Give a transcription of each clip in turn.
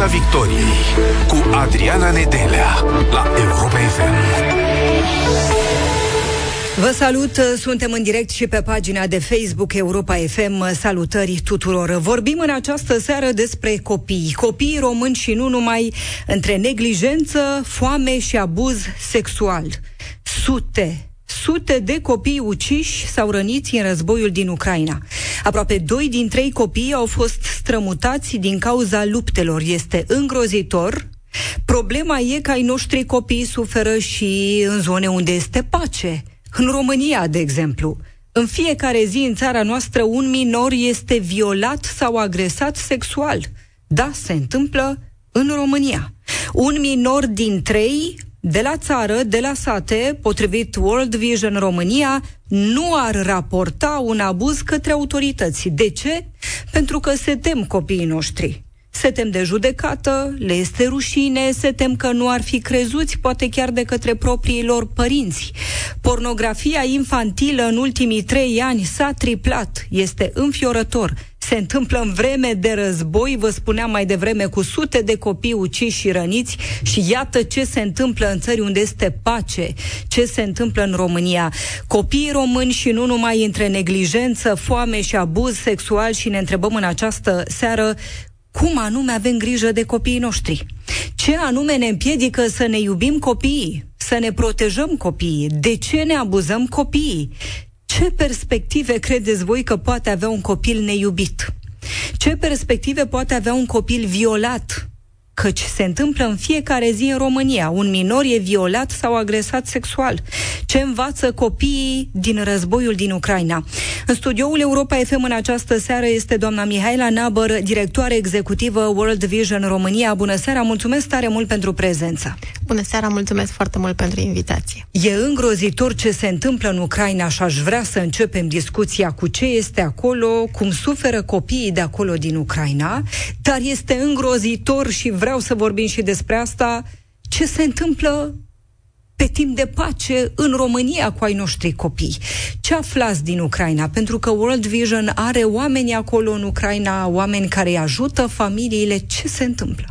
Piața Victoriei cu Adriana Nedelea la Europa FM. Vă salut, suntem în direct și pe pagina de Facebook Europa FM. Salutări tuturor! Vorbim în această seară despre copii. Copii români și nu numai, între neglijență, foame și abuz sexual. Sute sute de copii uciși sau răniți în războiul din Ucraina. Aproape doi din trei copii au fost strămutați din cauza luptelor. Este îngrozitor. Problema e că ai noștri copii suferă și în zone unde este pace. În România, de exemplu. În fiecare zi în țara noastră un minor este violat sau agresat sexual. Da, se întâmplă în România. Un minor din trei de la țară, de la sate, potrivit World Vision România, nu ar raporta un abuz către autorități. De ce? Pentru că se tem copiii noștri. Se tem de judecată, le este rușine, se tem că nu ar fi crezuți, poate chiar de către propriii lor părinți. Pornografia infantilă în ultimii trei ani s-a triplat. Este înfiorător se întâmplă în vreme de război, vă spuneam mai devreme, cu sute de copii uciși și răniți. Și iată ce se întâmplă în țări unde este pace, ce se întâmplă în România. Copiii români și nu numai între neglijență, foame și abuz sexual. Și ne întrebăm în această seară cum anume avem grijă de copiii noștri. Ce anume ne împiedică să ne iubim copiii, să ne protejăm copiii, de ce ne abuzăm copiii, ce perspective credeți voi că poate avea un copil neiubit? Ce perspective poate avea un copil violat? Căci se întâmplă în fiecare zi în România. Un minor e violat sau agresat sexual. Ce învață copiii din războiul din Ucraina? În studioul Europa FM în această seară este doamna Mihaela Nabăr, directoare executivă World Vision România. Bună seara, mulțumesc tare mult pentru prezență. Bună seara, mulțumesc foarte mult pentru invitație. E îngrozitor ce se întâmplă în Ucraina și aș vrea să începem discuția cu ce este acolo, cum suferă copiii de acolo din Ucraina, dar este îngrozitor și vreau să vorbim și despre asta, ce se întâmplă pe timp de pace în România cu ai noștri copii. Ce aflați din Ucraina? Pentru că World Vision are oameni acolo în Ucraina, oameni care îi ajută familiile. Ce se întâmplă?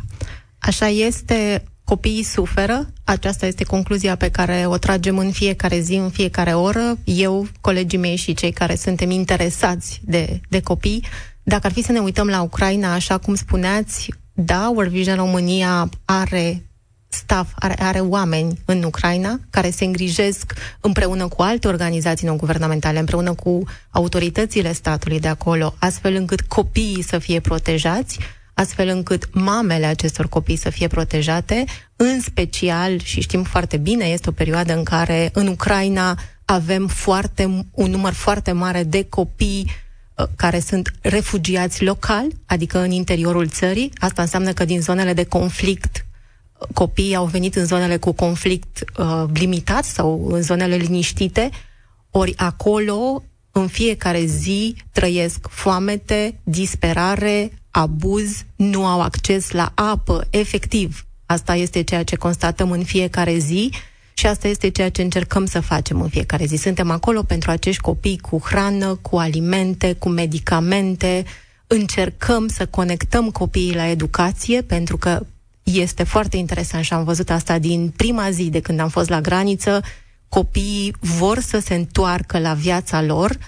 Așa este, copiii suferă, aceasta este concluzia pe care o tragem în fiecare zi, în fiecare oră, eu, colegii mei și cei care suntem interesați de, de copii. Dacă ar fi să ne uităm la Ucraina, așa cum spuneați, da, World Vision România are staff, are, are oameni în Ucraina care se îngrijesc împreună cu alte organizații non-guvernamentale, împreună cu autoritățile statului de acolo, astfel încât copiii să fie protejați, astfel încât mamele acestor copii să fie protejate, în special, și știm foarte bine, este o perioadă în care în Ucraina avem foarte, un număr foarte mare de copii uh, care sunt refugiați locali, adică în interiorul țării. Asta înseamnă că din zonele de conflict copiii au venit în zonele cu conflict uh, limitat sau în zonele liniștite, ori acolo în fiecare zi trăiesc foamete, disperare, abuz, nu au acces la apă, efectiv. Asta este ceea ce constatăm în fiecare zi și asta este ceea ce încercăm să facem în fiecare zi. Suntem acolo pentru acești copii cu hrană, cu alimente, cu medicamente. Încercăm să conectăm copiii la educație, pentru că este foarte interesant și am văzut asta din prima zi de când am fost la graniță. Copiii vor să se întoarcă la viața lor,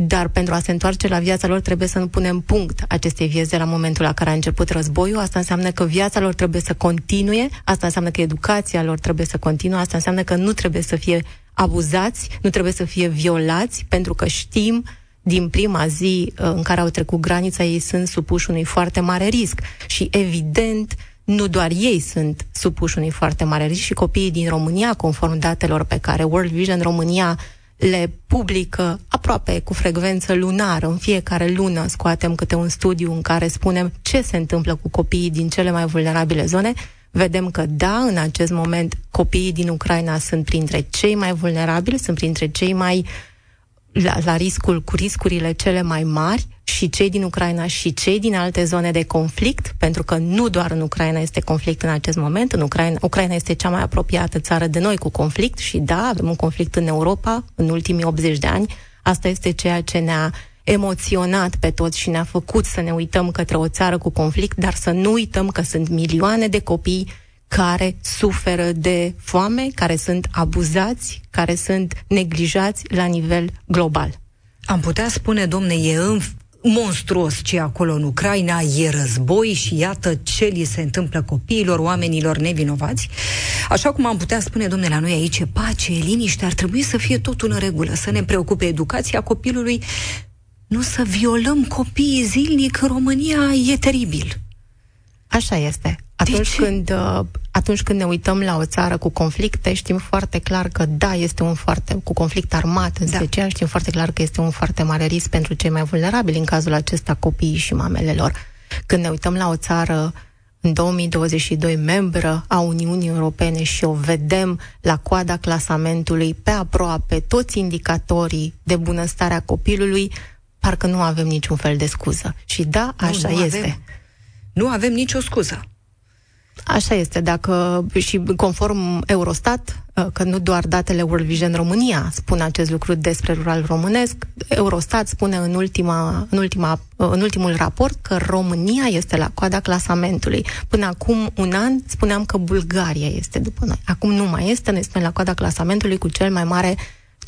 dar pentru a se întoarce la viața lor trebuie să nu punem punct acestei vieți de la momentul la care a început războiul. Asta înseamnă că viața lor trebuie să continue, asta înseamnă că educația lor trebuie să continue, asta înseamnă că nu trebuie să fie abuzați, nu trebuie să fie violați, pentru că știm din prima zi uh, în care au trecut granița, ei sunt supuși unui foarte mare risc. Și evident, nu doar ei sunt supuși unui foarte mare risc și copiii din România, conform datelor pe care World Vision România le publică aproape cu frecvență lunară. În fiecare lună scoatem câte un studiu în care spunem ce se întâmplă cu copiii din cele mai vulnerabile zone. Vedem că, da, în acest moment copiii din Ucraina sunt printre cei mai vulnerabili, sunt printre cei mai la, la riscul, cu riscurile cele mai mari și cei din Ucraina și cei din alte zone de conflict, pentru că nu doar în Ucraina este conflict în acest moment, în Ucraina, Ucraina este cea mai apropiată țară de noi cu conflict și da, avem un conflict în Europa în ultimii 80 de ani. Asta este ceea ce ne-a emoționat pe toți și ne-a făcut să ne uităm către o țară cu conflict, dar să nu uităm că sunt milioane de copii care suferă de foame, care sunt abuzați, care sunt neglijați la nivel global. Am putea spune, domne, e în monstruos ce acolo în Ucraina, e război și iată ce li se întâmplă copiilor, oamenilor nevinovați. Așa cum am putea spune, domnule, la noi aici e pace, e liniște, ar trebui să fie totul în regulă, să ne preocupe educația copilului, nu să violăm copiii zilnic în România e teribil. Așa este. Atunci când, uh, atunci când ne uităm la o țară cu conflicte, știm foarte clar că da, este un foarte, cu conflict armat în da. special, știm foarte clar că este un foarte mare risc pentru cei mai vulnerabili, în cazul acesta copiii și mamele lor. Când ne uităm la o țară în 2022 membră a Uniunii Europene și o vedem la coada clasamentului pe aproape toți indicatorii de bunăstare a copilului, parcă nu avem niciun fel de scuză. Și da, așa nu, nu este. Avem. Nu avem nicio scuză. Așa este, dacă și conform Eurostat, uh, că nu doar datele World Vision România spun acest lucru despre rural românesc, Eurostat spune în, ultima, în, ultima, uh, în ultimul raport că România este la coada clasamentului. Până acum un an spuneam că Bulgaria este după noi. Acum nu mai este, noi suntem la coada clasamentului cu cel mai mare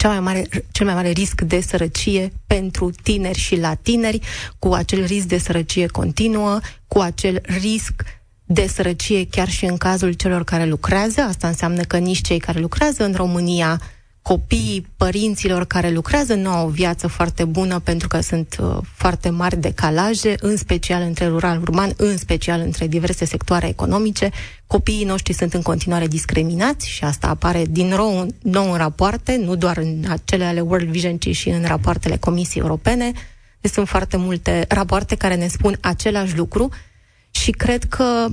cea mai mare, cel mai mare risc de sărăcie pentru tineri și la tineri, cu acel risc de sărăcie continuă, cu acel risc de sărăcie chiar și în cazul celor care lucrează. Asta înseamnă că nici cei care lucrează în România, copiii părinților care lucrează nu au o viață foarte bună pentru că sunt uh, foarte mari decalaje, în special între rural-urban, în special între diverse sectoare economice. Copiii noștri sunt în continuare discriminați și asta apare din nou, nou în rapoarte, nu doar în cele ale World Vision, ci și în rapoartele Comisiei Europene. Deci sunt foarte multe rapoarte care ne spun același lucru și cred că,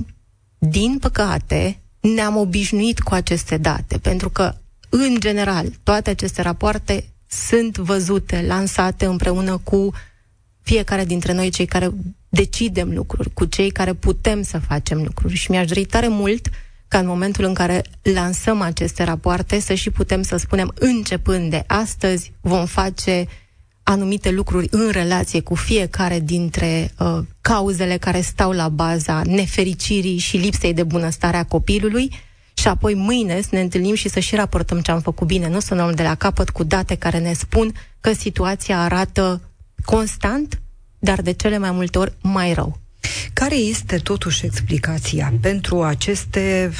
din păcate, ne-am obișnuit cu aceste date, pentru că, în general, toate aceste rapoarte sunt văzute, lansate împreună cu fiecare dintre noi, cei care decidem lucruri, cu cei care putem să facem lucruri. Și mi-aș dori tare mult ca în momentul în care lansăm aceste rapoarte să și putem să spunem, începând de astăzi, vom face anumite lucruri în relație cu fiecare dintre uh, cauzele care stau la baza nefericirii și lipsei de bunăstare a copilului și apoi mâine să ne întâlnim și să și raportăm ce am făcut bine, nu să ne de la capăt cu date care ne spun că situația arată constant, dar de cele mai multe ori mai rău. Care este totuși explicația pentru aceste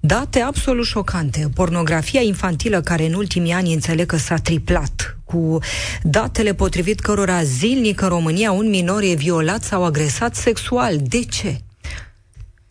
date absolut șocante. Pornografia infantilă care în ultimii ani înțeleg că s-a triplat cu datele potrivit cărora zilnic în România un minor e violat sau agresat sexual. De ce?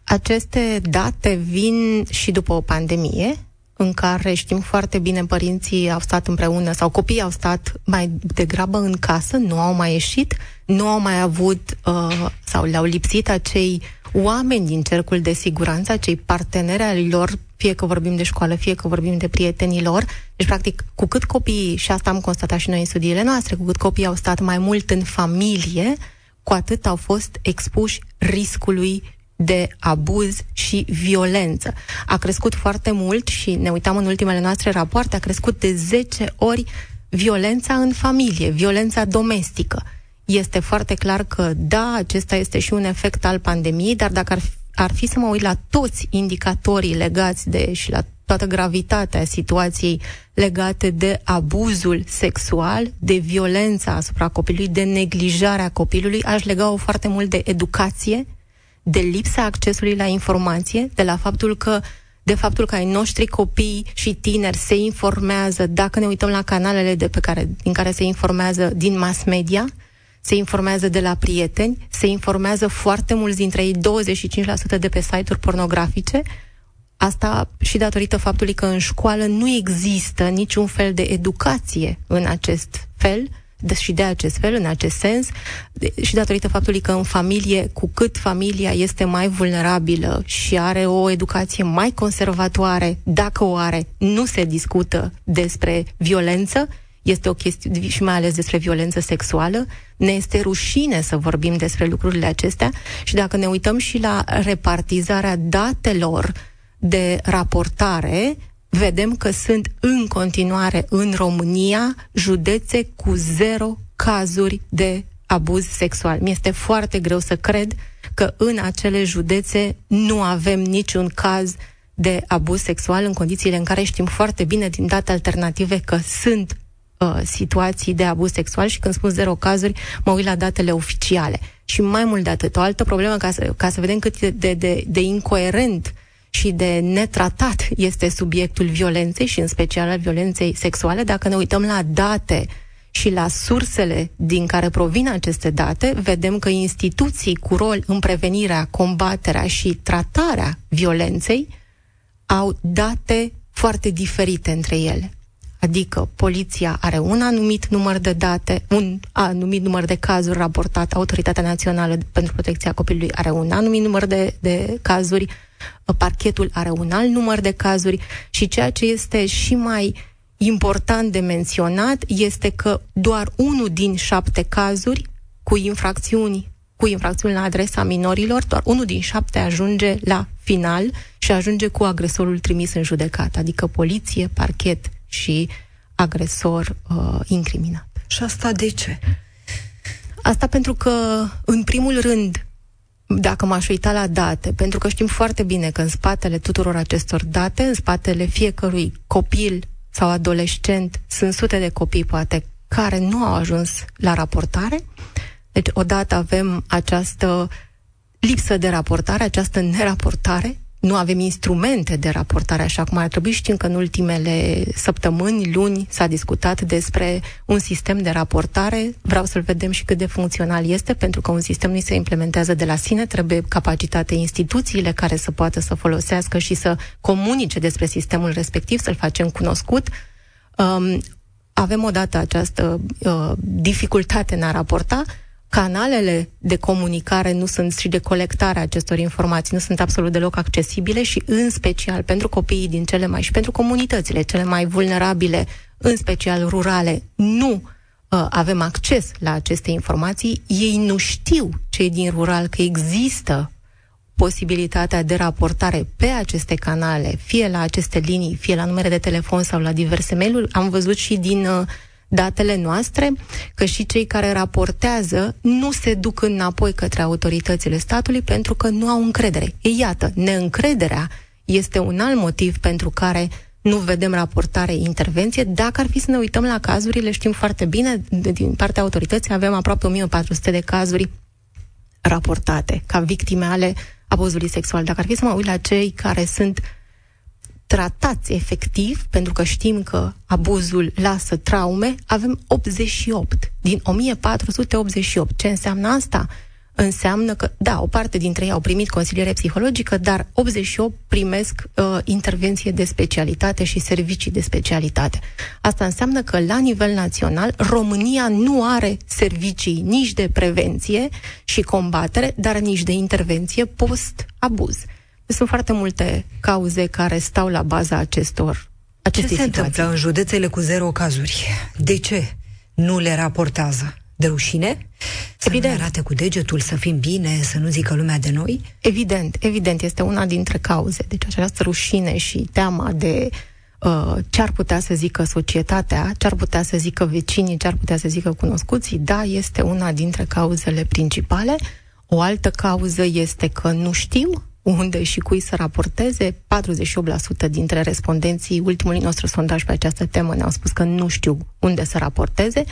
Aceste date vin și după o pandemie, în care știm foarte bine părinții au stat împreună sau copiii au stat mai degrabă în casă, nu au mai ieșit, nu au mai avut uh, sau le-au lipsit acei oameni din cercul de siguranță, acei parteneri ai lor, fie că vorbim de școală, fie că vorbim de prietenii lor. Deci, practic, cu cât copiii, și asta am constatat și noi în studiile noastre, cu cât copiii au stat mai mult în familie, cu atât au fost expuși riscului de abuz și violență. A crescut foarte mult și ne uitam în ultimele noastre rapoarte, a crescut de 10 ori violența în familie, violența domestică este foarte clar că, da, acesta este și un efect al pandemiei, dar dacă ar fi, ar fi să mă uit la toți indicatorii legați de și la toată gravitatea situației legate de abuzul sexual, de violența asupra copilului, de neglijarea copilului, aș lega-o foarte mult de educație, de lipsa accesului la informație, de la faptul că de faptul că ai noștri copii și tineri se informează, dacă ne uităm la canalele de pe care, din care se informează din mass media, se informează de la prieteni, se informează foarte mulți dintre ei, 25% de pe site-uri pornografice, Asta și datorită faptului că în școală nu există niciun fel de educație în acest fel și de acest fel, în acest sens, și datorită faptului că în familie, cu cât familia este mai vulnerabilă și are o educație mai conservatoare, dacă o are, nu se discută despre violență, este o chestie, și mai ales despre violență sexuală, ne este rușine să vorbim despre lucrurile acestea și dacă ne uităm și la repartizarea datelor de raportare, vedem că sunt în continuare în România județe cu zero cazuri de abuz sexual. Mi-este foarte greu să cred că în acele județe nu avem niciun caz de abuz sexual în condițiile în care știm foarte bine din date alternative că sunt uh, situații de abuz sexual și când spun zero cazuri, mă uit la datele oficiale. Și mai mult de atât, o altă problemă ca să, ca să vedem cât de, de, de incoerent și de netratat este subiectul violenței și în special al violenței sexuale, dacă ne uităm la date și la sursele din care provin aceste date, vedem că instituții cu rol în prevenirea, combaterea și tratarea violenței au date foarte diferite între ele. Adică poliția are un anumit număr de date, un anumit număr de cazuri raportat, Autoritatea Națională pentru Protecția Copilului are un anumit număr de, de cazuri, parchetul are un alt număr de cazuri și ceea ce este și mai important de menționat este că doar unul din șapte cazuri cu infracțiuni cu infracțiuni la adresa minorilor, doar unul din șapte ajunge la final și ajunge cu agresorul trimis în judecată, adică poliție, parchet și agresor uh, incriminat. Și asta de ce? Asta pentru că, în primul rând, dacă m-aș uita la date, pentru că știm foarte bine că în spatele tuturor acestor date, în spatele fiecărui copil sau adolescent, sunt sute de copii, poate, care nu au ajuns la raportare. Deci, odată avem această lipsă de raportare, această neraportare, nu avem instrumente de raportare așa cum ar trebui. Știm că în ultimele săptămâni, luni, s-a discutat despre un sistem de raportare. Vreau să-l vedem și cât de funcțional este, pentru că un sistem nu se implementează de la sine, trebuie capacitate instituțiile care să poată să folosească și să comunice despre sistemul respectiv, să-l facem cunoscut. Um, avem odată această uh, dificultate în a raporta, canalele de comunicare nu sunt și de colectare a acestor informații nu sunt absolut deloc accesibile și în special pentru copiii din cele mai și pentru comunitățile cele mai vulnerabile, în special rurale, nu uh, avem acces la aceste informații, ei nu știu, cei din rural, că există posibilitatea de raportare pe aceste canale, fie la aceste linii, fie la numere de telefon sau la diverse mail-uri. Am văzut și din uh, datele noastre, că și cei care raportează nu se duc înapoi către autoritățile statului pentru că nu au încredere. E iată, neîncrederea este un alt motiv pentru care nu vedem raportare, intervenție. Dacă ar fi să ne uităm la cazurile, știm foarte bine, din partea autorității avem aproape 1400 de cazuri raportate ca victime ale abuzului sexual. Dacă ar fi să mă uit la cei care sunt tratați efectiv, pentru că știm că abuzul lasă traume, avem 88 din 1488. Ce înseamnă asta? Înseamnă că, da, o parte dintre ei au primit consiliere psihologică, dar 88 primesc uh, intervenție de specialitate și servicii de specialitate. Asta înseamnă că, la nivel național, România nu are servicii nici de prevenție și combatere, dar nici de intervenție post-abuz. Sunt foarte multe cauze care stau la baza acestor acestei Ce se situații. întâmplă în județele cu zero cazuri? De ce nu le raportează? De rușine? Să evident. nu arate cu degetul, să fim bine, să nu zică lumea de noi? Evident, evident, este una dintre cauze. Deci această rușine și teama de uh, ce ar putea să zică societatea, ce ar putea să zică vecinii, ce ar putea să zică cunoscuții, da, este una dintre cauzele principale. O altă cauză este că nu știm unde și cui să raporteze. 48% dintre respondenții ultimului nostru sondaj pe această temă ne-au spus că nu știu unde să raporteze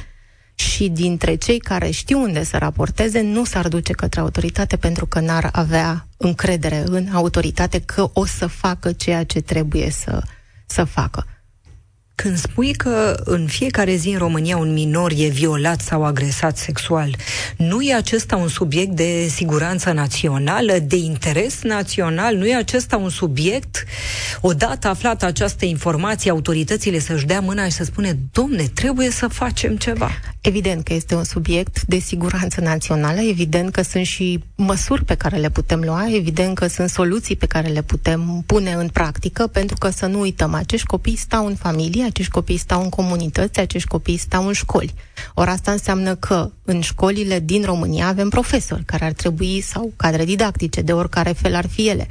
și dintre cei care știu unde să raporteze nu s-ar duce către autoritate pentru că n-ar avea încredere în autoritate că o să facă ceea ce trebuie să, să facă. Când spui că în fiecare zi în România un minor e violat sau agresat sexual, nu e acesta un subiect de siguranță națională, de interes național? Nu e acesta un subiect? Odată aflată această informație, autoritățile să-și dea mâna și să spune, domne, trebuie să facem ceva. Evident că este un subiect de siguranță națională, evident că sunt și măsuri pe care le putem lua, evident că sunt soluții pe care le putem pune în practică, pentru că să nu uităm, acești copii stau în familie, acești copii stau în comunități, acești copii stau în școli. Ori asta înseamnă că în școlile din România avem profesori care ar trebui, sau cadre didactice, de oricare fel ar fi ele,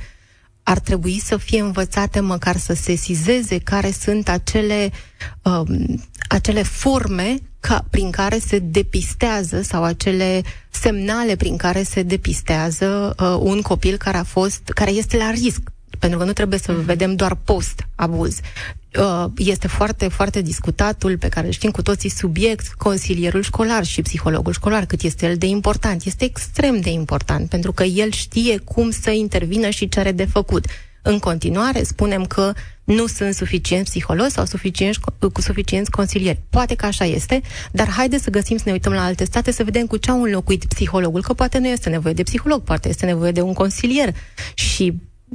ar trebui să fie învățate măcar să sesizeze care sunt acele, um, acele forme ca, prin care se depistează sau acele semnale prin care se depistează uh, un copil care a fost, care este la risc pentru că nu trebuie să mm-hmm. vedem doar post-abuz. Uh, este foarte, foarte discutatul pe care știm cu toții subiect, consilierul școlar și psihologul școlar, cât este el de important. Este extrem de important, pentru că el știe cum să intervină și ce are de făcut. În continuare, spunem că nu sunt suficienți psihologi sau suficienți, cu suficienți consilieri. Poate că așa este, dar haideți să găsim să ne uităm la alte state să vedem cu ce au înlocuit psihologul, că poate nu este nevoie de psiholog, poate este nevoie de un consilier. Și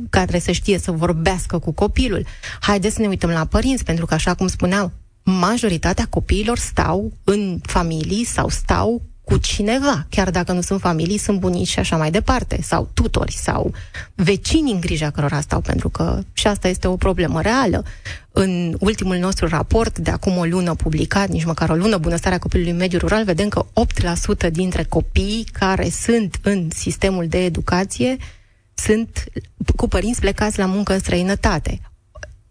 care să știe să vorbească cu copilul. Haideți să ne uităm la părinți, pentru că, așa cum spuneam, majoritatea copiilor stau în familii sau stau cu cineva, chiar dacă nu sunt familii, sunt bunici și așa mai departe, sau tutori, sau vecini în grija cărora stau, pentru că și asta este o problemă reală. În ultimul nostru raport, de acum o lună publicat, nici măcar o lună, bunăstarea copilului în mediul rural, vedem că 8% dintre copii care sunt în sistemul de educație sunt cu părinți plecați la muncă în străinătate.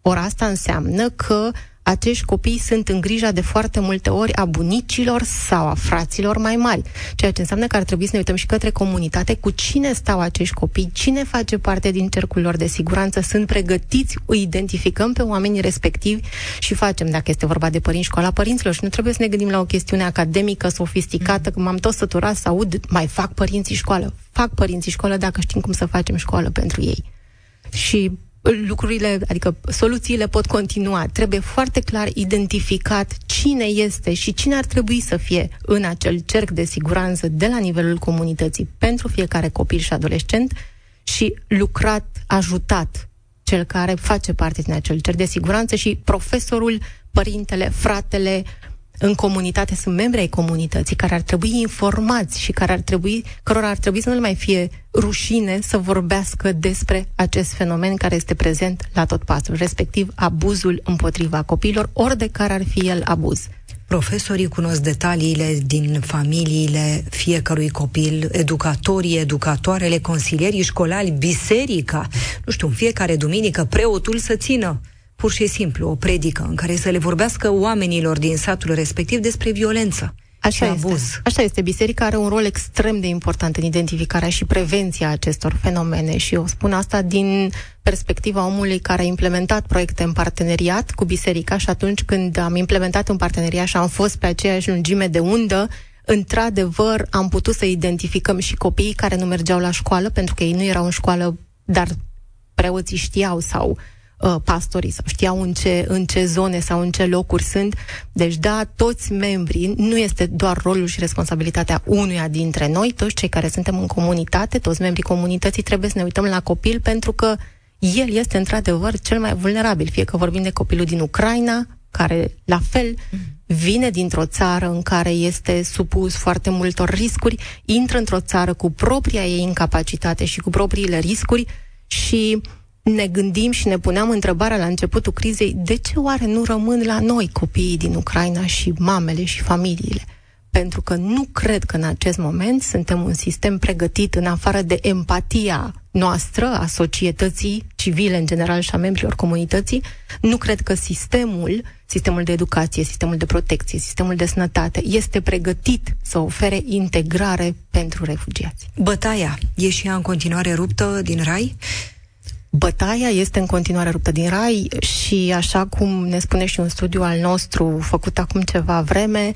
Ori asta înseamnă că acești copii sunt în grija de foarte multe ori a bunicilor sau a fraților mai mari. Ceea ce înseamnă că ar trebui să ne uităm și către comunitate cu cine stau acești copii, cine face parte din cercul lor de siguranță, sunt pregătiți, îi identificăm pe oamenii respectivi și facem, dacă este vorba de părinți, școala părinților. Și nu trebuie să ne gândim la o chestiune academică, sofisticată, că m-am tot săturat să aud, mai fac părinții școală. Fac părinții școală dacă știm cum să facem școală pentru ei. Și lucrurile, adică soluțiile pot continua. Trebuie foarte clar identificat cine este și cine ar trebui să fie în acel cerc de siguranță de la nivelul comunității pentru fiecare copil și adolescent și lucrat, ajutat cel care face parte din acel cerc de siguranță și profesorul, părintele, fratele, în comunitate sunt membri ai comunității care ar trebui informați și care ar trebui, cărora ar trebui să nu le mai fie rușine să vorbească despre acest fenomen care este prezent la tot pasul, respectiv abuzul împotriva copiilor, ori de care ar fi el abuz. Profesorii cunosc detaliile din familiile fiecărui copil, educatorii, educatoarele, consilierii școlari, biserica, nu știu, în fiecare duminică preotul să țină pur și simplu o predică în care să le vorbească oamenilor din satul respectiv despre violență. Așa și este. abuz. Așa este. Biserica are un rol extrem de important în identificarea și prevenția acestor fenomene și eu spun asta din perspectiva omului care a implementat proiecte în parteneriat cu biserica și atunci când am implementat un parteneriat și am fost pe aceeași lungime de undă, într-adevăr am putut să identificăm și copiii care nu mergeau la școală, pentru că ei nu erau în școală, dar preoții știau sau uh, uh, pastorii sau știau în ce, în ce zone sau în ce locuri sunt. Deci, da, toți membrii, nu este doar rolul și responsabilitatea unuia dintre noi, toți cei care suntem în comunitate, toți membrii comunității, trebuie să ne uităm la copil pentru că el este într-adevăr cel mai vulnerabil, fie că vorbim de copilul din Ucraina, care la fel vine dintr-o țară în care este supus foarte multor riscuri, intră într-o țară cu propria ei incapacitate și cu propriile riscuri și ne gândim și ne puneam întrebarea la începutul crizei, de ce oare nu rămân la noi copiii din Ucraina și mamele și familiile? Pentru că nu cred că în acest moment suntem un sistem pregătit în afară de empatia noastră, a societății civile în general și a membrilor comunității, nu cred că sistemul, sistemul de educație, sistemul de protecție, sistemul de sănătate este pregătit să ofere integrare pentru refugiați. Bătaia e și ea în continuare ruptă din rai? Bătaia este în continuare ruptă din rai și așa cum ne spune și un studiu al nostru făcut acum ceva vreme,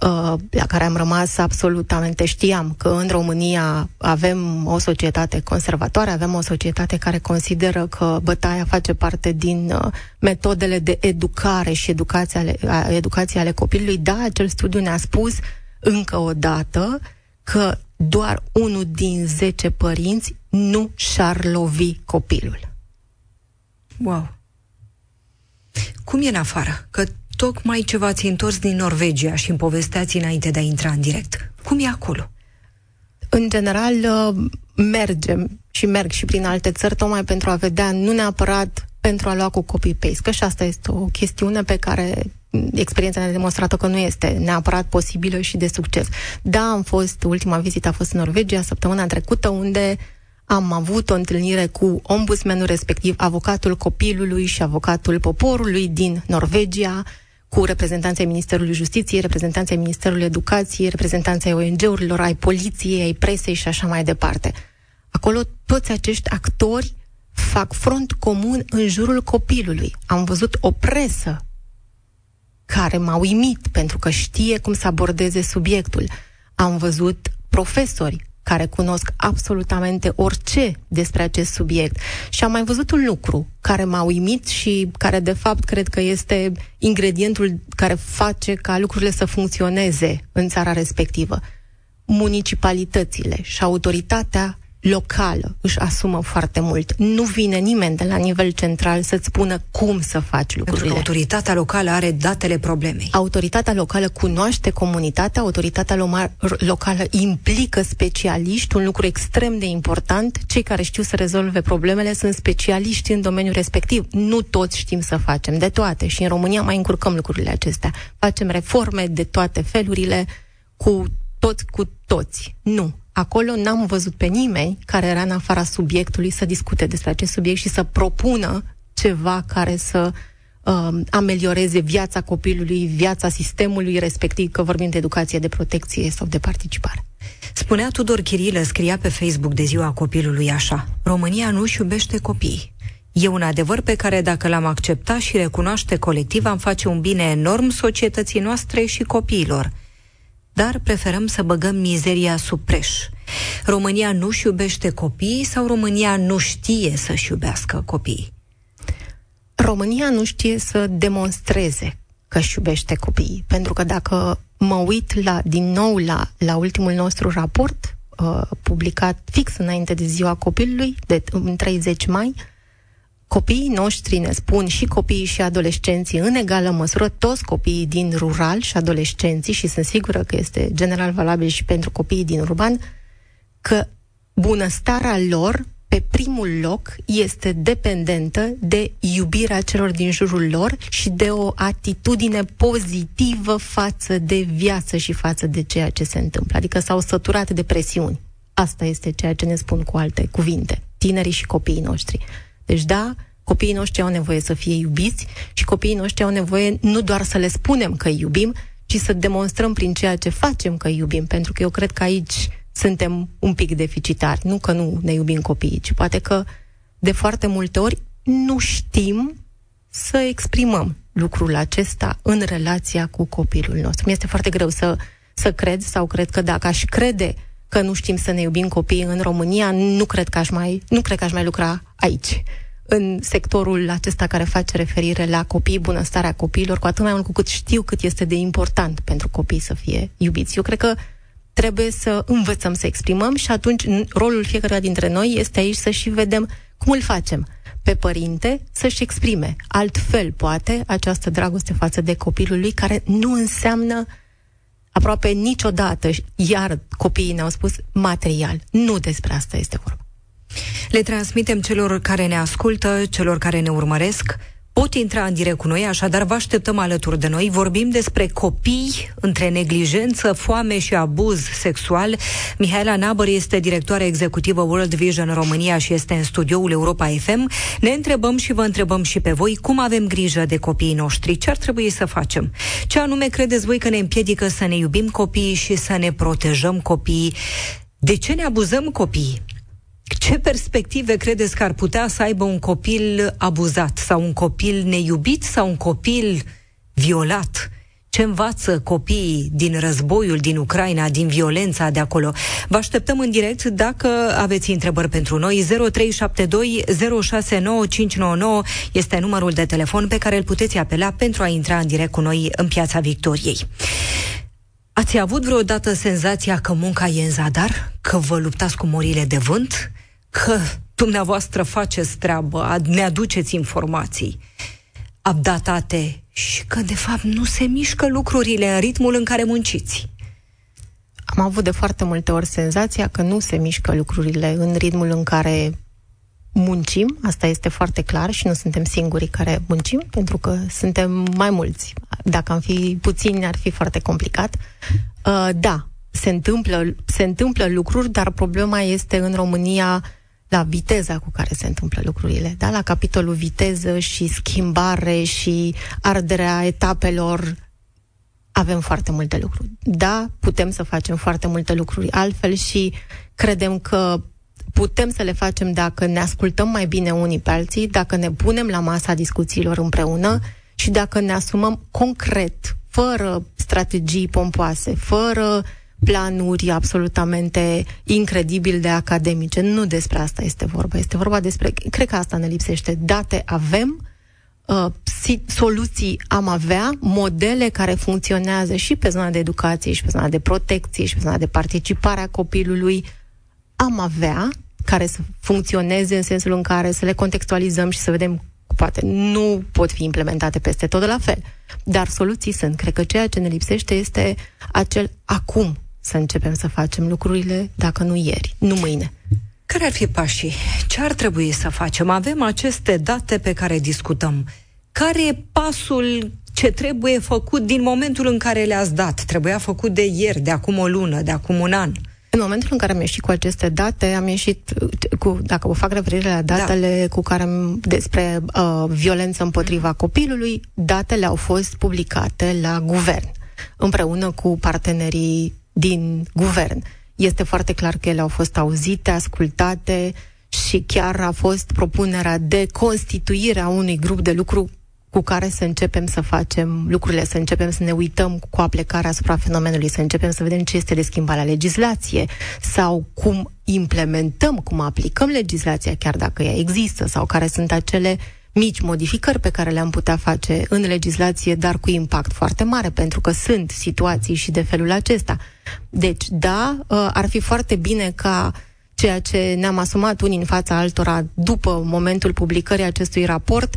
uh, la care am rămas absolutamente știam că în România avem o societate conservatoare, avem o societate care consideră că bătaia face parte din uh, metodele de educare și educație ale, educație ale copilului. Da, acel studiu ne-a spus încă o dată că doar unul din zece părinți nu și-ar lovi copilul. Wow! Cum e în afară? Că tocmai ce v-ați întors din Norvegia și îmi povesteați înainte de a intra în direct. Cum e acolo? În general, uh, mergem și merg și prin alte țări tocmai pentru a vedea, nu neapărat pentru a lua cu copy-paste, că și asta este o chestiune pe care experiența ne-a demonstrat că nu este neapărat posibilă și de succes. Da, am fost, ultima vizită a fost în Norvegia săptămâna trecută, unde am avut o întâlnire cu ombudsmanul respectiv, avocatul copilului și avocatul poporului din Norvegia, cu reprezentanții Ministerului Justiției, reprezentanții Ministerului Educației, reprezentanții ONG-urilor, ai poliției, ai presei și așa mai departe. Acolo toți acești actori fac front comun în jurul copilului. Am văzut o presă care m-a uimit pentru că știe cum să abordeze subiectul. Am văzut profesori care cunosc absolutamente orice despre acest subiect. Și am mai văzut un lucru care m-a uimit și care, de fapt, cred că este ingredientul care face ca lucrurile să funcționeze în țara respectivă. Municipalitățile și autoritatea locală își asumă foarte mult. Nu vine nimeni de la nivel central să-ți spună cum să faci lucrurile. Pentru că autoritatea locală are datele problemei. Autoritatea locală cunoaște comunitatea, autoritatea lo- locală implică specialiști, un lucru extrem de important. Cei care știu să rezolve problemele sunt specialiști în domeniul respectiv. Nu toți știm să facem de toate și în România mai încurcăm lucrurile acestea. Facem reforme de toate felurile cu toți cu toți. Nu acolo n-am văzut pe nimeni care era în afara subiectului să discute despre acest subiect și să propună ceva care să uh, amelioreze viața copilului, viața sistemului respectiv, că vorbim de educație, de protecție sau de participare. Spunea Tudor Chirilă, scria pe Facebook de ziua copilului așa, România nu își iubește copiii. E un adevăr pe care dacă l-am accepta și recunoaște colectiv, am face un bine enorm societății noastre și copiilor – dar preferăm să băgăm mizeria sub preș. România nu-și iubește copiii sau România nu știe să-și iubească copiii? România nu știe să demonstreze că își iubește copiii. Pentru că dacă mă uit la, din nou la, la ultimul nostru raport, uh, publicat fix înainte de ziua copilului, de, în 30 mai, uh, copiii noștri ne spun și copiii și adolescenții în egală măsură, toți copiii din rural și adolescenții, și sunt sigură că este general valabil și pentru copiii din urban, că bunăstarea lor pe primul loc este dependentă de iubirea celor din jurul lor și de o atitudine pozitivă față de viață și față de ceea ce se întâmplă. Adică s-au săturat de presiuni. Asta este ceea ce ne spun cu alte cuvinte, tinerii și copiii noștri. Deci da, copiii noștri au nevoie să fie iubiți și copiii noștri au nevoie nu doar să le spunem că îi iubim, ci să demonstrăm prin ceea ce facem că îi iubim, pentru că eu cred că aici suntem un pic deficitari. Nu că nu ne iubim copiii, ci poate că de foarte multe ori nu știm să exprimăm lucrul acesta în relația cu copilul nostru. Mi este foarte greu să, să cred sau cred că dacă aș crede că nu știm să ne iubim copiii în România, nu cred că aș mai, nu cred că aș mai lucra aici. În sectorul acesta care face referire la copii, bunăstarea copiilor, cu atât mai mult cu cât știu cât este de important pentru copii să fie iubiți. Eu cred că trebuie să învățăm să exprimăm și atunci rolul fiecăruia dintre noi este aici să și vedem cum îl facem. Pe părinte să-și exprime. Altfel, poate, această dragoste față de copilul lui, care nu înseamnă aproape niciodată, iar copiii ne-au spus, material. Nu despre asta este vorba. Le transmitem celor care ne ascultă, celor care ne urmăresc, pot intra în direct cu noi, așadar vă așteptăm alături de noi. Vorbim despre copii între neglijență, foame și abuz sexual. Mihaela Nabăr este directoare executivă World Vision România și este în studioul Europa FM. Ne întrebăm și vă întrebăm și pe voi cum avem grijă de copiii noștri, ce ar trebui să facem. Ce anume credeți voi că ne împiedică să ne iubim copiii și să ne protejăm copiii? De ce ne abuzăm copiii? Ce perspective credeți că ar putea să aibă un copil abuzat sau un copil neiubit sau un copil violat? Ce învață copiii din războiul din Ucraina, din violența de acolo? Vă așteptăm în direct dacă aveți întrebări pentru noi. 0372 069599 este numărul de telefon pe care îl puteți apela pentru a intra în direct cu noi în Piața Victoriei. Ați avut vreodată senzația că munca e în zadar? Că vă luptați cu morile de vânt? Că dumneavoastră faceți treabă, ne aduceți informații updatate și că, de fapt, nu se mișcă lucrurile în ritmul în care munciți? Am avut de foarte multe ori senzația că nu se mișcă lucrurile în ritmul în care muncim, asta este foarte clar și nu suntem singurii care muncim, pentru că suntem mai mulți. Dacă am fi puțini, ar fi foarte complicat. Uh, da, se întâmplă, se întâmplă lucruri, dar problema este în România la viteza cu care se întâmplă lucrurile, da? la capitolul viteză și schimbare și arderea etapelor, avem foarte multe lucruri. Da, putem să facem foarte multe lucruri altfel și credem că putem să le facem dacă ne ascultăm mai bine unii pe alții, dacă ne punem la masa discuțiilor împreună și dacă ne asumăm concret, fără strategii pompoase, fără planuri absolutamente incredibil de academice. Nu despre asta este vorba. Este vorba despre, cred că asta ne lipsește. Date avem, uh, soluții am avea, modele care funcționează și pe zona de educație, și pe zona de protecție, și pe zona de participare a copilului, am avea, care să funcționeze în sensul în care să le contextualizăm și să vedem poate nu pot fi implementate peste tot de la fel. Dar soluții sunt. Cred că ceea ce ne lipsește este acel acum să începem să facem lucrurile, dacă nu ieri, nu mâine. Care ar fi pașii? Ce ar trebui să facem? Avem aceste date pe care discutăm. Care e pasul ce trebuie făcut din momentul în care le-ați dat? Trebuia făcut de ieri, de acum o lună, de acum un an? În momentul în care am ieșit cu aceste date, am ieșit cu, dacă vă fac referire la da. datele da. cu care am, despre uh, violență împotriva copilului, datele au fost publicate la guvern, împreună cu partenerii din guvern. Este foarte clar că ele au fost auzite, ascultate și chiar a fost propunerea de constituire a unui grup de lucru cu care să începem să facem lucrurile, să începem să ne uităm cu aplicarea asupra fenomenului, să începem să vedem ce este de schimbat la legislație sau cum implementăm, cum aplicăm legislația, chiar dacă ea există, sau care sunt acele mici modificări pe care le-am putea face în legislație, dar cu impact foarte mare, pentru că sunt situații și de felul acesta. Deci, da, ă, ar fi foarte bine ca ceea ce ne-am asumat unii în fața altora după momentul publicării acestui raport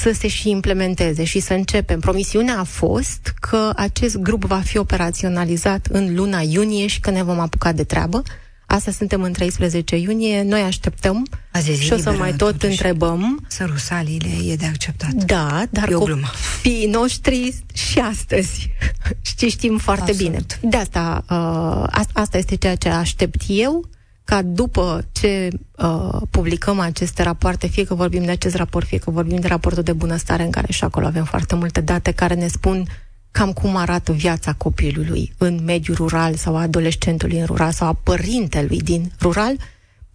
să se și implementeze și să începem. Promisiunea a fost că acest grup va fi operaționalizat în luna iunie și că ne vom apuca de treabă. Asta suntem în 13 iunie, noi așteptăm Azi și o să mai tot totuși. întrebăm. Să rusaliile e de acceptat. Da, dar copiii noștri și astăzi și știm foarte Absolut. bine. De asta, uh, asta este ceea ce aștept eu, ca după ce uh, publicăm aceste rapoarte, fie că vorbim de acest raport, fie că vorbim de raportul de bunăstare, în care și acolo avem foarte multe date care ne spun cam cum arată viața copilului în mediul rural sau a adolescentului în rural sau a părintelui din rural,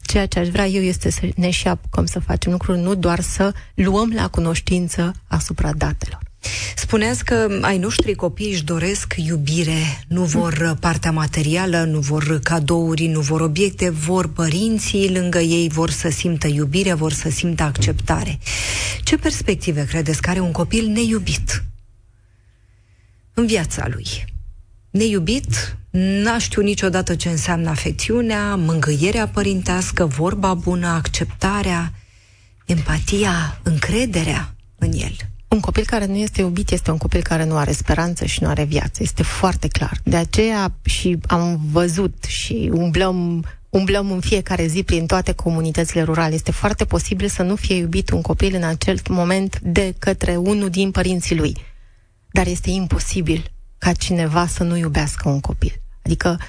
ceea ce aș vrea eu este să ne și apucăm să facem lucruri, nu doar să luăm la cunoștință asupra datelor. Spuneați că ai noștri copii își doresc iubire, nu vor partea materială, nu vor cadouri, nu vor obiecte, vor părinții lângă ei, vor să simtă iubire, vor să simtă acceptare. Ce perspective credeți că are un copil neiubit? în viața lui. Neiubit, n-a știut niciodată ce înseamnă afecțiunea, mângâierea părintească, vorba bună, acceptarea, empatia, încrederea în el. Un copil care nu este iubit este un copil care nu are speranță și nu are viață. Este foarte clar. De aceea și am văzut și umblăm umblăm în fiecare zi prin toate comunitățile rurale. Este foarte posibil să nu fie iubit un copil în acel moment de către unul din părinții lui dar este imposibil ca cineva să nu iubească un copil. Adică,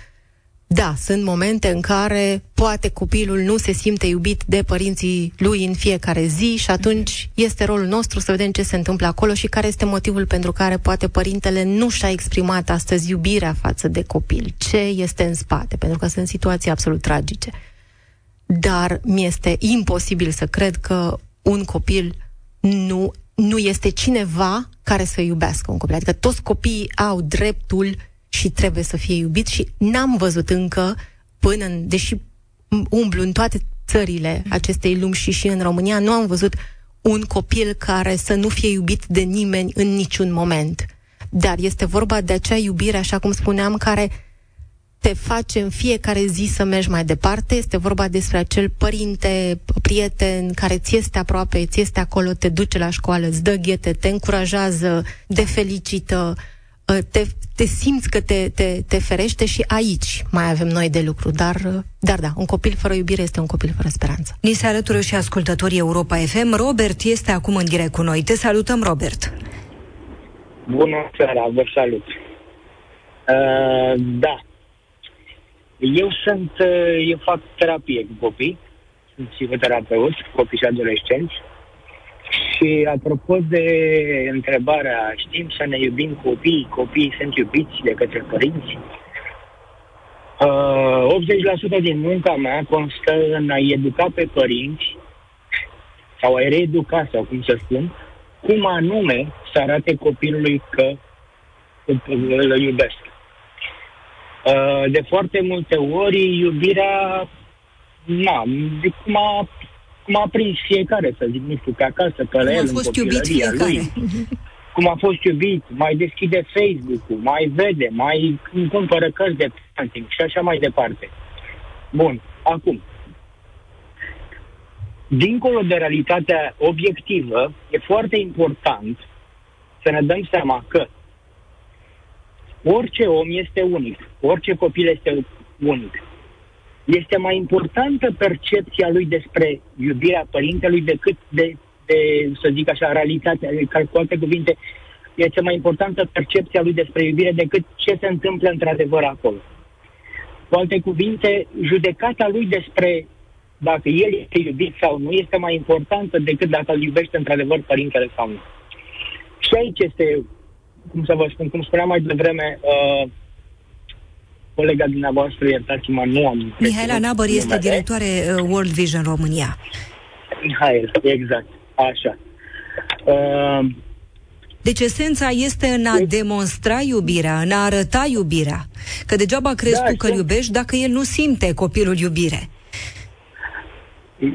da, sunt momente în care poate copilul nu se simte iubit de părinții lui în fiecare zi și atunci este rolul nostru să vedem ce se întâmplă acolo și care este motivul pentru care poate părintele nu și-a exprimat astăzi iubirea față de copil. Ce este în spate? Pentru că sunt situații absolut tragice. Dar mi este imposibil să cred că un copil nu nu este cineva care să iubească un copil. Adică toți copiii au dreptul și trebuie să fie iubit și n-am văzut încă până în, deși umblu în toate țările acestei lumi și și în România, nu am văzut un copil care să nu fie iubit de nimeni în niciun moment. Dar este vorba de acea iubire, așa cum spuneam, care te face în fiecare zi să mergi mai departe. Este vorba despre acel părinte, prieten care ți este aproape, ți este acolo, te duce la școală, îți dă ghete, te încurajează, te felicită, ă, te, te simți că te, te, te ferește și aici mai avem noi de lucru. Dar, dar da, un copil fără iubire este un copil fără speranță. Ni se alătură și ascultătorii Europa FM. Robert este acum în direct cu noi. Te salutăm, Robert. Bună seara, vă salut. Uh, da, eu sunt, uh, eu fac terapie cu copii sunt psihoterapeut, copii și adolescenți. Și apropo de întrebarea, știm să ne iubim copiii, copiii sunt iubiți de către părinți? Uh, 80% din munca mea constă în a educa pe părinți sau a reeduca, sau cum să spun, cum anume să arate copilului că îl iubesc. Uh, de foarte multe ori, iubirea, na, de cum a, cum a prins fiecare, să zic, nu știu, pe acasă, pe cum el, a fost în iubit fiecare. lui. Cum a fost iubit, mai deschide Facebook-ul, mai vede, mai cumpără cărți de parenting și așa mai departe. Bun, acum, dincolo de realitatea obiectivă, e foarte important să ne dăm seama că orice om este unic, orice copil este unic. Este mai importantă percepția lui despre iubirea părintelui decât de, de să zic așa, realitatea, cu alte cuvinte, este mai importantă percepția lui despre iubire decât ce se întâmplă într-adevăr acolo. Cu alte cuvinte, judecata lui despre dacă el este iubit sau nu este mai importantă decât dacă îl iubește într-adevăr părintele sau nu. Și aici este, cum să vă spun, cum spuneam mai devreme, uh, colega dumneavoastră, iertați-mă, nu am... Mihaela Nabăr este numele. directoare uh, World Vision România. Mihaela, exact, așa. Uh, Deci esența este în a demonstra iubirea, în a arăta iubirea. Că degeaba crezi Da, tu că îl știu. iubești dacă el nu simte copilul iubire.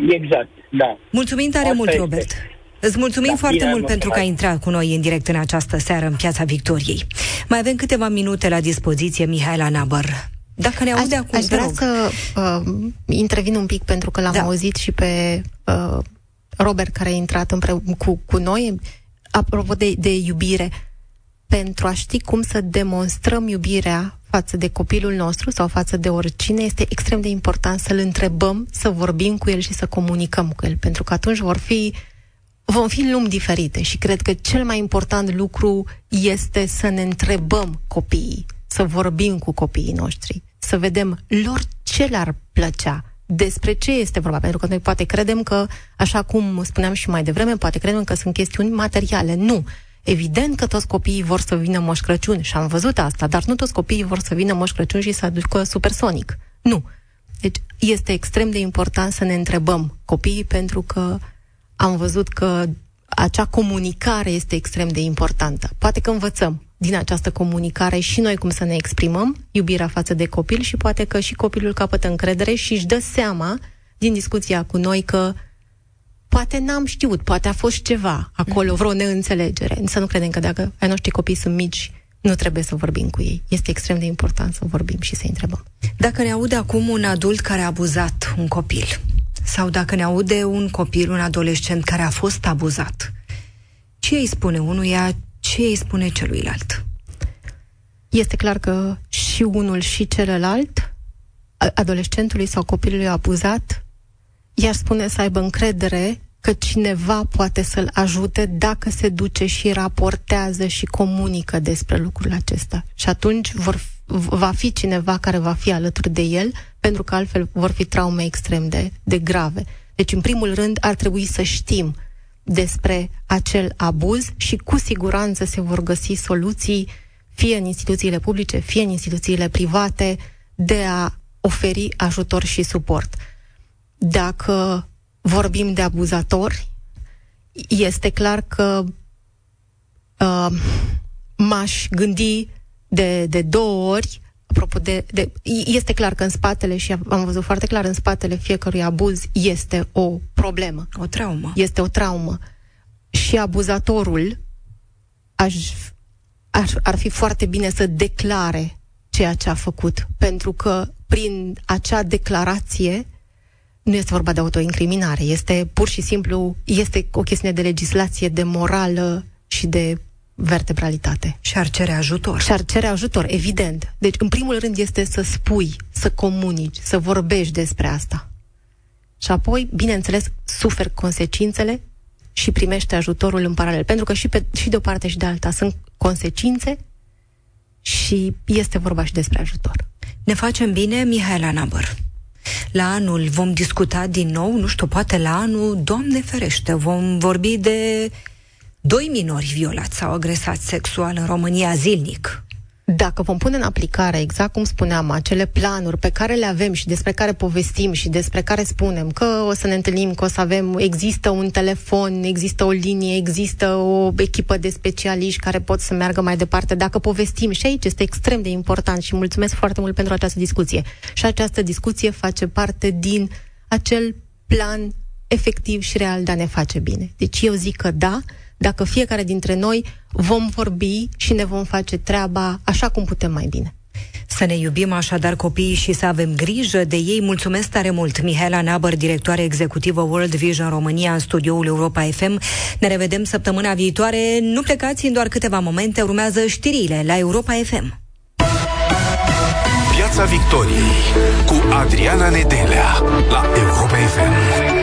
exact, da. Mulțumim tare Asta mult, este. Robert. Îți mulțumim Da, foarte bine, mult mă pentru că ai mulțumesc. intrat cu noi în direct în această seară în Piața Victoriei. Mai avem câteva minute la dispoziție, Mihaela Nabăr. Dacă ne aude aș, acum, aș te vrea rog. să uh, intervin un pic pentru că l-am Da. auzit și pe uh, Robert care a intrat împreună cu, cu noi. Apropo de, de iubire, pentru a ști cum să demonstrăm iubirea față de copilul nostru sau față de oricine, este extrem de important să-l întrebăm, să vorbim cu el și să comunicăm cu el, pentru că atunci vor fi vom fi în lumi diferite și cred că cel mai important lucru este să ne întrebăm copiii, să vorbim cu copiii noștri, să vedem lor ce le-ar plăcea, despre ce este vorba, pentru că noi poate credem că, așa cum spuneam și mai devreme, poate credem că sunt chestiuni materiale. Nu. Evident că toți copiii vor să vină Moș Crăciun și am văzut asta, dar nu toți copiii vor să vină Moș Crăciun și să aducă supersonic. Nu. Deci este extrem de important să ne întrebăm copiii pentru că am văzut că acea comunicare este extrem de importantă. Poate că învățăm din această comunicare și noi cum să ne exprimăm iubirea față de copil și poate că și copilul capătă încredere și își dă seama din discuția cu noi că poate n-am știut, poate a fost ceva acolo, vreo neînțelegere. Să nu credem că dacă ai noștri copii sunt mici, nu trebuie să vorbim cu ei. Este extrem de important să vorbim și să întrebăm. Dacă ne aude acum un adult care a abuzat un copil, sau dacă ne aude un copil, un adolescent care a fost abuzat, ce îi spune unuia, ce îi spune celuilalt? Este clar că și unul și celălalt, a- adolescentului sau copilului abuzat, i-ar spune să aibă încredere că cineva poate să-l ajute dacă se duce și raportează și comunică despre lucrul acesta. Și atunci vor, va fi cineva care va fi alături de el, pentru că altfel vor fi traume extrem de, de grave. Deci, în primul rând, ar trebui să știm despre acel abuz și cu siguranță se vor găsi soluții fie în instituțiile publice, fie în instituțiile private, de a oferi ajutor și suport. Dacă vorbim de abuzatori, este clar că uh, m-aș gândi de, de două ori apropo de, de... Este clar că în spatele, și am văzut foarte clar, în spatele fiecărui abuz este o problemă. O traumă. Este o traumă. Și abuzatorul aș, ar, ar fi foarte bine să declare ceea ce a făcut, pentru că prin acea declarație nu este vorba de autoincriminare, este pur și simplu, este o chestiune de legislație, de morală și de vertebralitate. Și ar cere ajutor. Și ar cere ajutor, evident. Deci, în primul rând, este să spui, să comunici, să vorbești despre asta. Și apoi, bineînțeles, suferi consecințele și primește ajutorul în paralel. Pentru că și, pe, și de o parte și de alta sunt consecințe și este vorba și despre ajutor. Ne facem bine, Mihaela Nabăr. La anul vom discuta din nou, nu știu, poate la anul, Doamne ferește, vom vorbi de doi minori violați sau agresați sexual în România zilnic. Dacă vom pune în aplicare, exact cum spuneam, acele planuri pe care le avem și despre care povestim și despre care spunem că o să ne întâlnim, că o să avem, există un telefon, există o linie, există o echipă de specialiști care pot să meargă mai departe, dacă povestim și aici este extrem de important și mulțumesc foarte mult pentru această discuție. Și această discuție face parte din acel plan efectiv și real de a ne face bine. Deci eu zic că da, dacă fiecare dintre noi vom vorbi și ne vom face treaba așa cum putem mai bine. Să ne iubim așadar copiii și să avem grijă de ei. Mulțumesc tare mult, Mihaela Nabăr, directoare executivă World Vision România în studioul Europa FM. Ne revedem săptămâna viitoare. Nu plecați în doar câteva momente, urmează știrile la Europa FM. Piața Victoriei cu Adriana Nedelea la Europa FM.